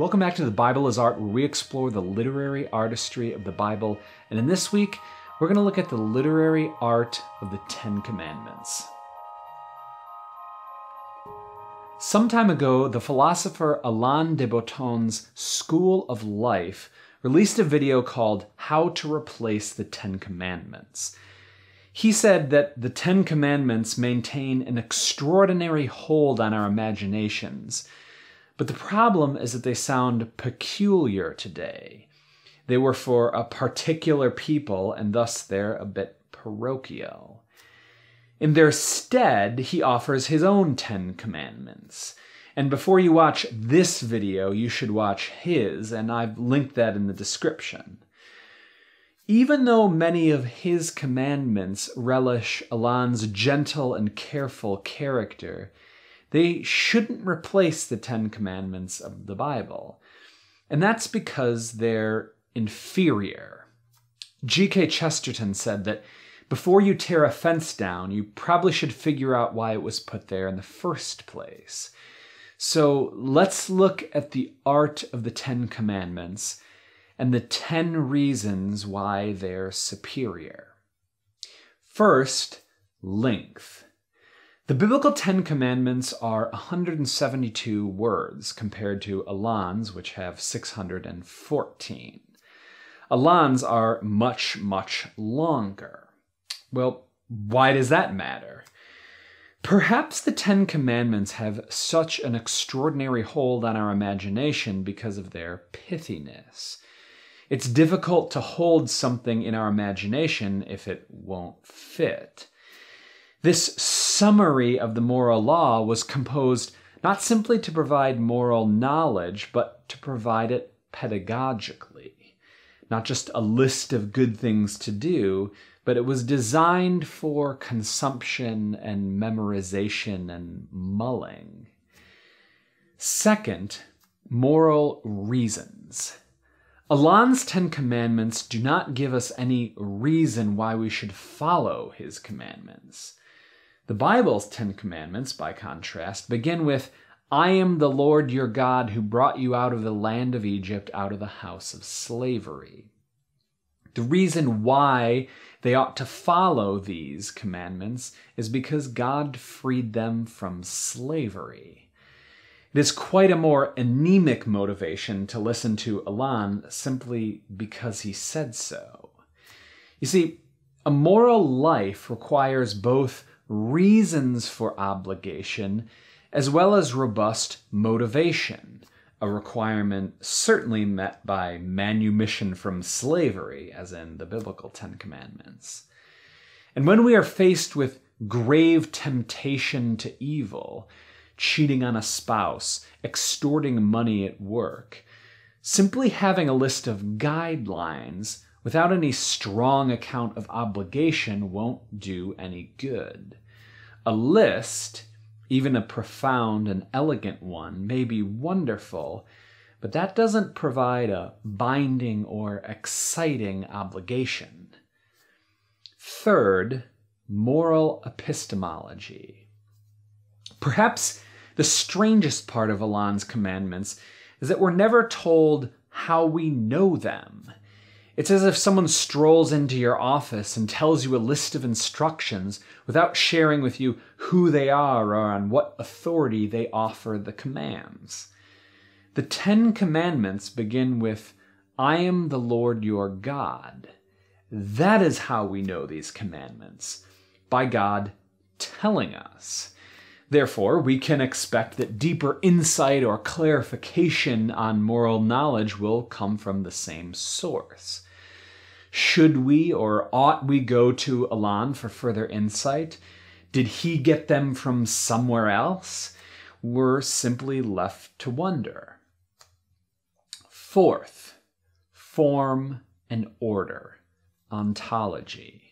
Welcome back to The Bible is Art, where we explore the literary artistry of the Bible. And in this week, we're going to look at the literary art of the Ten Commandments. Some time ago, the philosopher Alain de Botton's School of Life released a video called How to Replace the Ten Commandments. He said that the Ten Commandments maintain an extraordinary hold on our imaginations, but the problem is that they sound peculiar today. They were for a particular people, and thus they're a bit parochial. In their stead, he offers his own Ten Commandments. And before you watch this video, you should watch his, and I've linked that in the description. Even though many of his commandments relish Alain's gentle and careful character, they shouldn't replace the Ten Commandments of the Bible. And that's because they're inferior. G.K. Chesterton said that before you tear a fence down, you probably should figure out why it was put there in the first place. So let's look at the art of the Ten Commandments and the 10 reasons why they're superior. First, length. The biblical Ten Commandments are 172 words compared to Alain's, which have 614. Alain's are much, much longer. Well, why does that matter? Perhaps the Ten Commandments have such an extraordinary hold on our imagination because of their pithiness. It's difficult to hold something in our imagination if it won't fit. This summary of the moral law was composed not simply to provide moral knowledge, but to provide it pedagogically. Not just a list of good things to do, but it was designed for consumption and memorization and mulling. Second, moral reasons. Alain's Ten Commandments do not give us any reason why we should follow his commandments. The Bible's Ten Commandments, by contrast, begin with, I am the Lord your God who brought you out of the land of Egypt, out of the house of slavery. The reason why they ought to follow these commandments is because God freed them from slavery. It is quite a more anemic motivation to listen to Alain simply because he said so. You see, a moral life requires both reasons for obligation as well as robust motivation, a requirement certainly met by manumission from slavery, as in the biblical Ten Commandments. And when we are faced with grave temptation to evil, cheating on a spouse, extorting money at work. Simply having a list of guidelines without any strong account of obligation won't do any good. A list, even a profound and elegant one, may be wonderful, but that doesn't provide a binding or exciting obligation. Third, moral epistemology. Perhaps the strangest part of Alain's commandments is that we're never told how we know them. It's as if someone strolls into your office and tells you a list of instructions without sharing with you who they are or on what authority they offer the commands. The Ten Commandments begin with, I am the Lord your God. That is how we know these commandments, by God telling us. Therefore, we can expect that deeper insight or clarification on moral knowledge will come from the same source. Should we or ought we go to Alain for further insight? Did he get them from somewhere else? We're simply left to wonder. Fourth, form and order, ontology.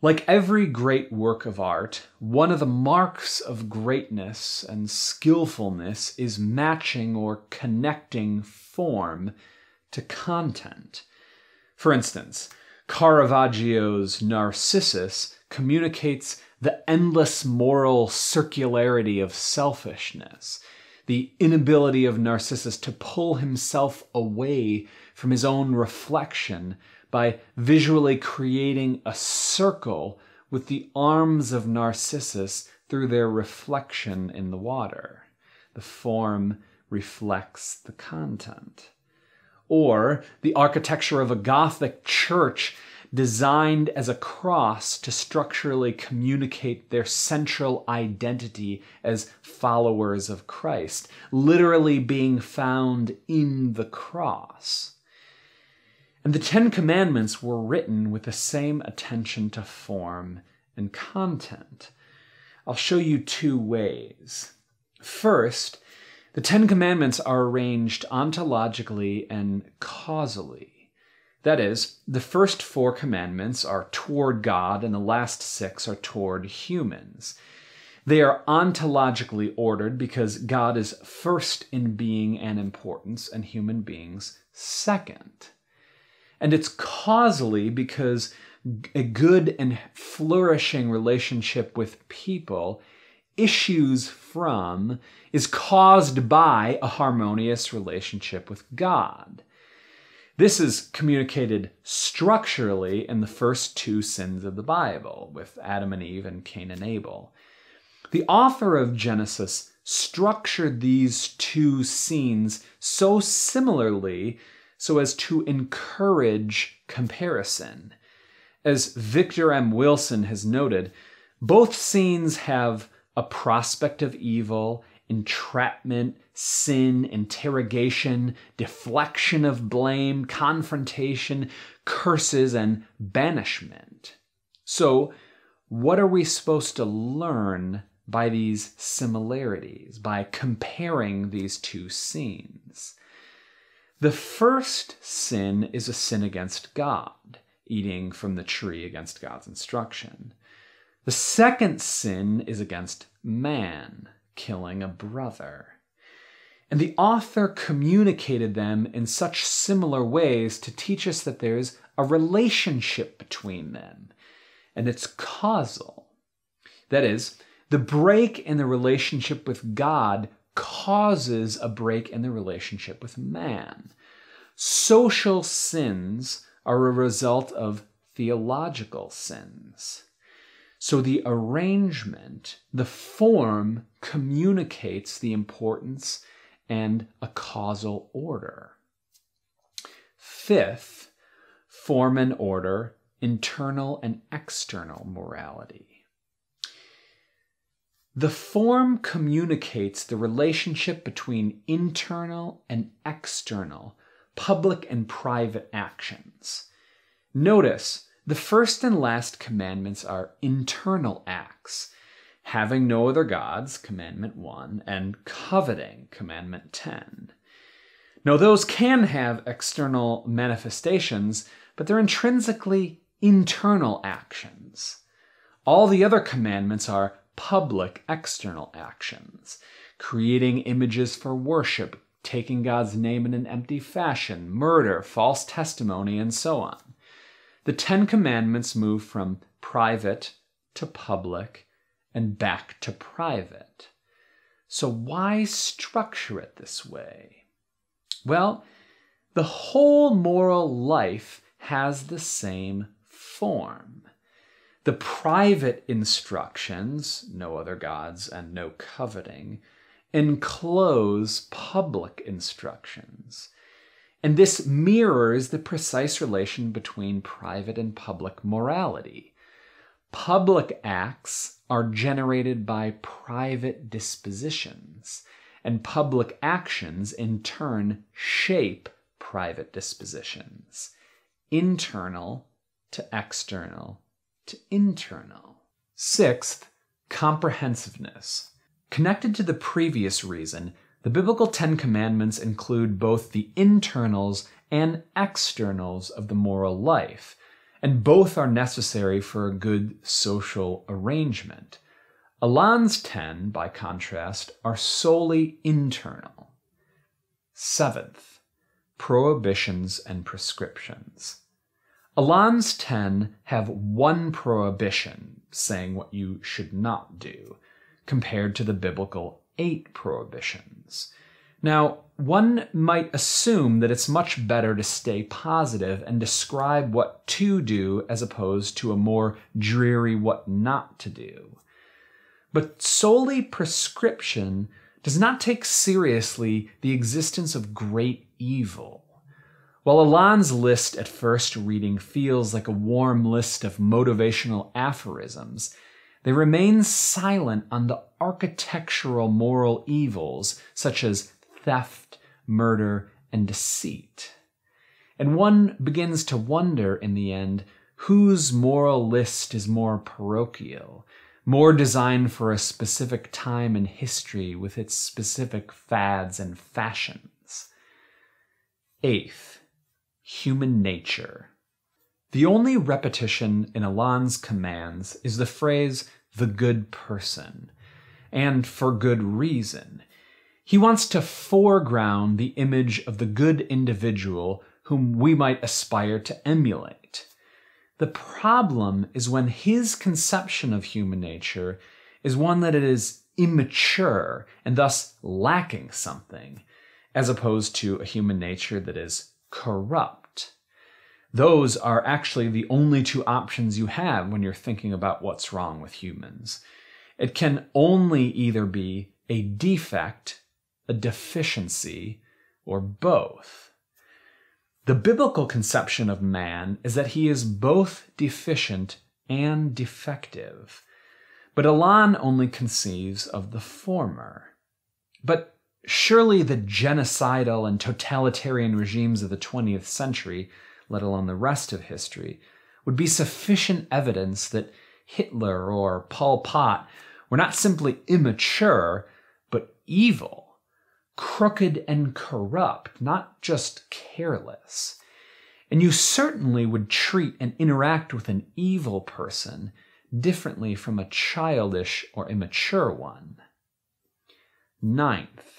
Like every great work of art, one of the marks of greatness and skillfulness is matching or connecting form to content. For instance, Caravaggio's Narcissus communicates the endless moral circularity of selfishness, the inability of Narcissus to pull himself away from his own reflection by visually creating a circle with the arms of Narcissus through their reflection in the water. The form reflects the content. Or the architecture of a Gothic church designed as a cross to structurally communicate their central identity as followers of Christ, literally being found in the cross. And the Ten Commandments were written with the same attention to form and content. I'll show you two ways. First, the Ten Commandments are arranged ontologically and causally. That is, the first four commandments are toward God, and the last six are toward humans. They are ontologically ordered because God is first in being and importance, and human beings second. And it's causally because a good and flourishing relationship with people issues from, is caused by a harmonious relationship with God. This is communicated structurally in the first two sins of the Bible, with Adam and Eve and Cain and Abel. The author of Genesis structured these two scenes so similarly so as to encourage comparison. As Victor M. Wilson has noted, both scenes have a prospect of evil entrapment, sin, interrogation, deflection of blame, confrontation, curses, and banishment. So, what are we supposed to learn by these similarities, by comparing these two scenes? The first sin is a sin against God, eating from the tree against God's instruction. The second sin is against man, killing a brother. And the author communicated them in such similar ways to teach us that there's a relationship between them, and it's causal. That is, the break in the relationship with God causes a break in the relationship with man. Social sins are a result of theological sins. So the arrangement, the form, communicates the importance and a causal order. Fifth, form and order, internal and external morality. The form communicates the relationship between internal and external, public and private actions. Notice the first and last commandments are internal acts having no other gods, commandment 1, and coveting, commandment 10. Now, those can have external manifestations, but they're intrinsically internal actions. All the other commandments are public external actions, creating images for worship, taking God's name in an empty fashion, murder, false testimony, and so on. The Ten Commandments move from private to public and back to private. So, why structure it this way? Well, the whole moral life has the same form. The private instructions, no other gods and no coveting, enclose public instructions. And this mirrors the precise relation between private and public morality. Public acts are generated by private dispositions, and public actions in turn shape private dispositions, internal to external to internal. Sixth, comprehensiveness. Connected to the previous reason, the biblical Ten Commandments include both the internals and externals of the moral life, and both are necessary for a good social arrangement. Alain's ten, by contrast, are solely internal. Seventh, prohibitions and prescriptions. Alain's ten have one prohibition, saying what you should not do, compared to the biblical eight prohibitions. Now, one might assume that it's much better to stay positive and describe what to do as opposed to a more dreary what not to do. But solely prescription does not take seriously the existence of great evil. While Alain's list at first reading feels like a warm list of motivational aphorisms, they remain silent on the architectural moral evils such as theft, murder, and deceit. And one begins to wonder in the end whose moral list is more parochial, more designed for a specific time in history with its specific fads and fashions. Eighth, human nature. The only repetition in Alain's commands is the phrase, the good person, and for good reason. He wants to foreground the image of the good individual whom we might aspire to emulate. The problem is when his conception of human nature is one that it is immature and thus lacking something, as opposed to a human nature that is corrupt. Those are actually the only two options you have when you're thinking about what's wrong with humans. It can only either be a defect a deficiency, or both. The biblical conception of man is that he is both deficient and defective, but Alain only conceives of the former. But surely the genocidal and totalitarian regimes of the 20th century, let alone the rest of history, would be sufficient evidence that Hitler or Pol Pot were not simply immature, but evil crooked and corrupt, not just careless. And you certainly would treat and interact with an evil person differently from a childish or immature one. Ninth,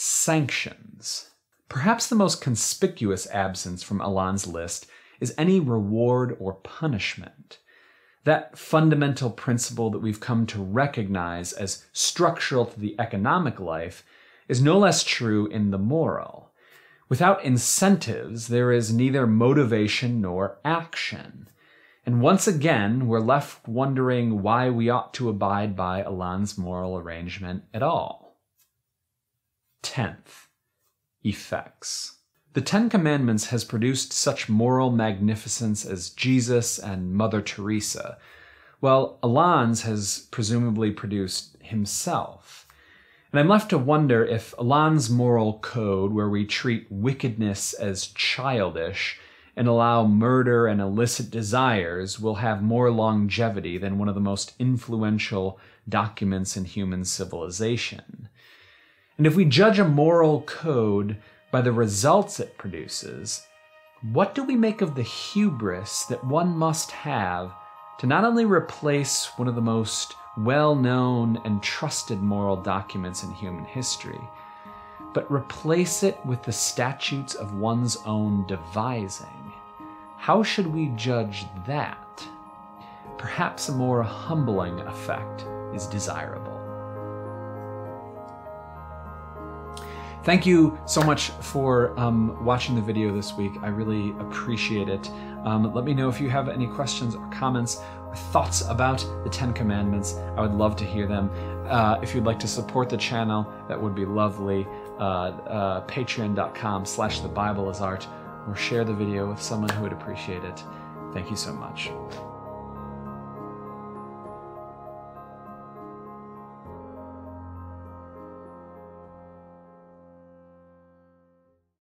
sanctions. Perhaps the most conspicuous absence from Alain's list is any reward or punishment. That fundamental principle that we've come to recognize as structural to the economic life is no less true in the moral. Without incentives, there is neither motivation nor action. And once again, we're left wondering why we ought to abide by Alain's moral arrangement at all. Tenth, effects. The Ten Commandments has produced such moral magnificence as Jesus and Mother Teresa, while Alain's has presumably produced himself. And I'm left to wonder if Alain's moral code, where we treat wickedness as childish and allow murder and illicit desires, will have more longevity than one of the most influential documents in human civilization. And if we judge a moral code by the results it produces, what do we make of the hubris that one must have to not only replace one of the most well known and trusted moral documents in human history, but replace it with the statutes of one's own devising. How should we judge that? Perhaps a more humbling effect is desirable. Thank you so much for um, watching the video this week. I really appreciate it. Um, let me know if you have any questions or comments or thoughts about the Ten Commandments. I would love to hear them. Uh, if you'd like to support the channel, that would be lovely. Uh, uh, Patreon.com slash the Bible is art or share the video with someone who would appreciate it. Thank you so much.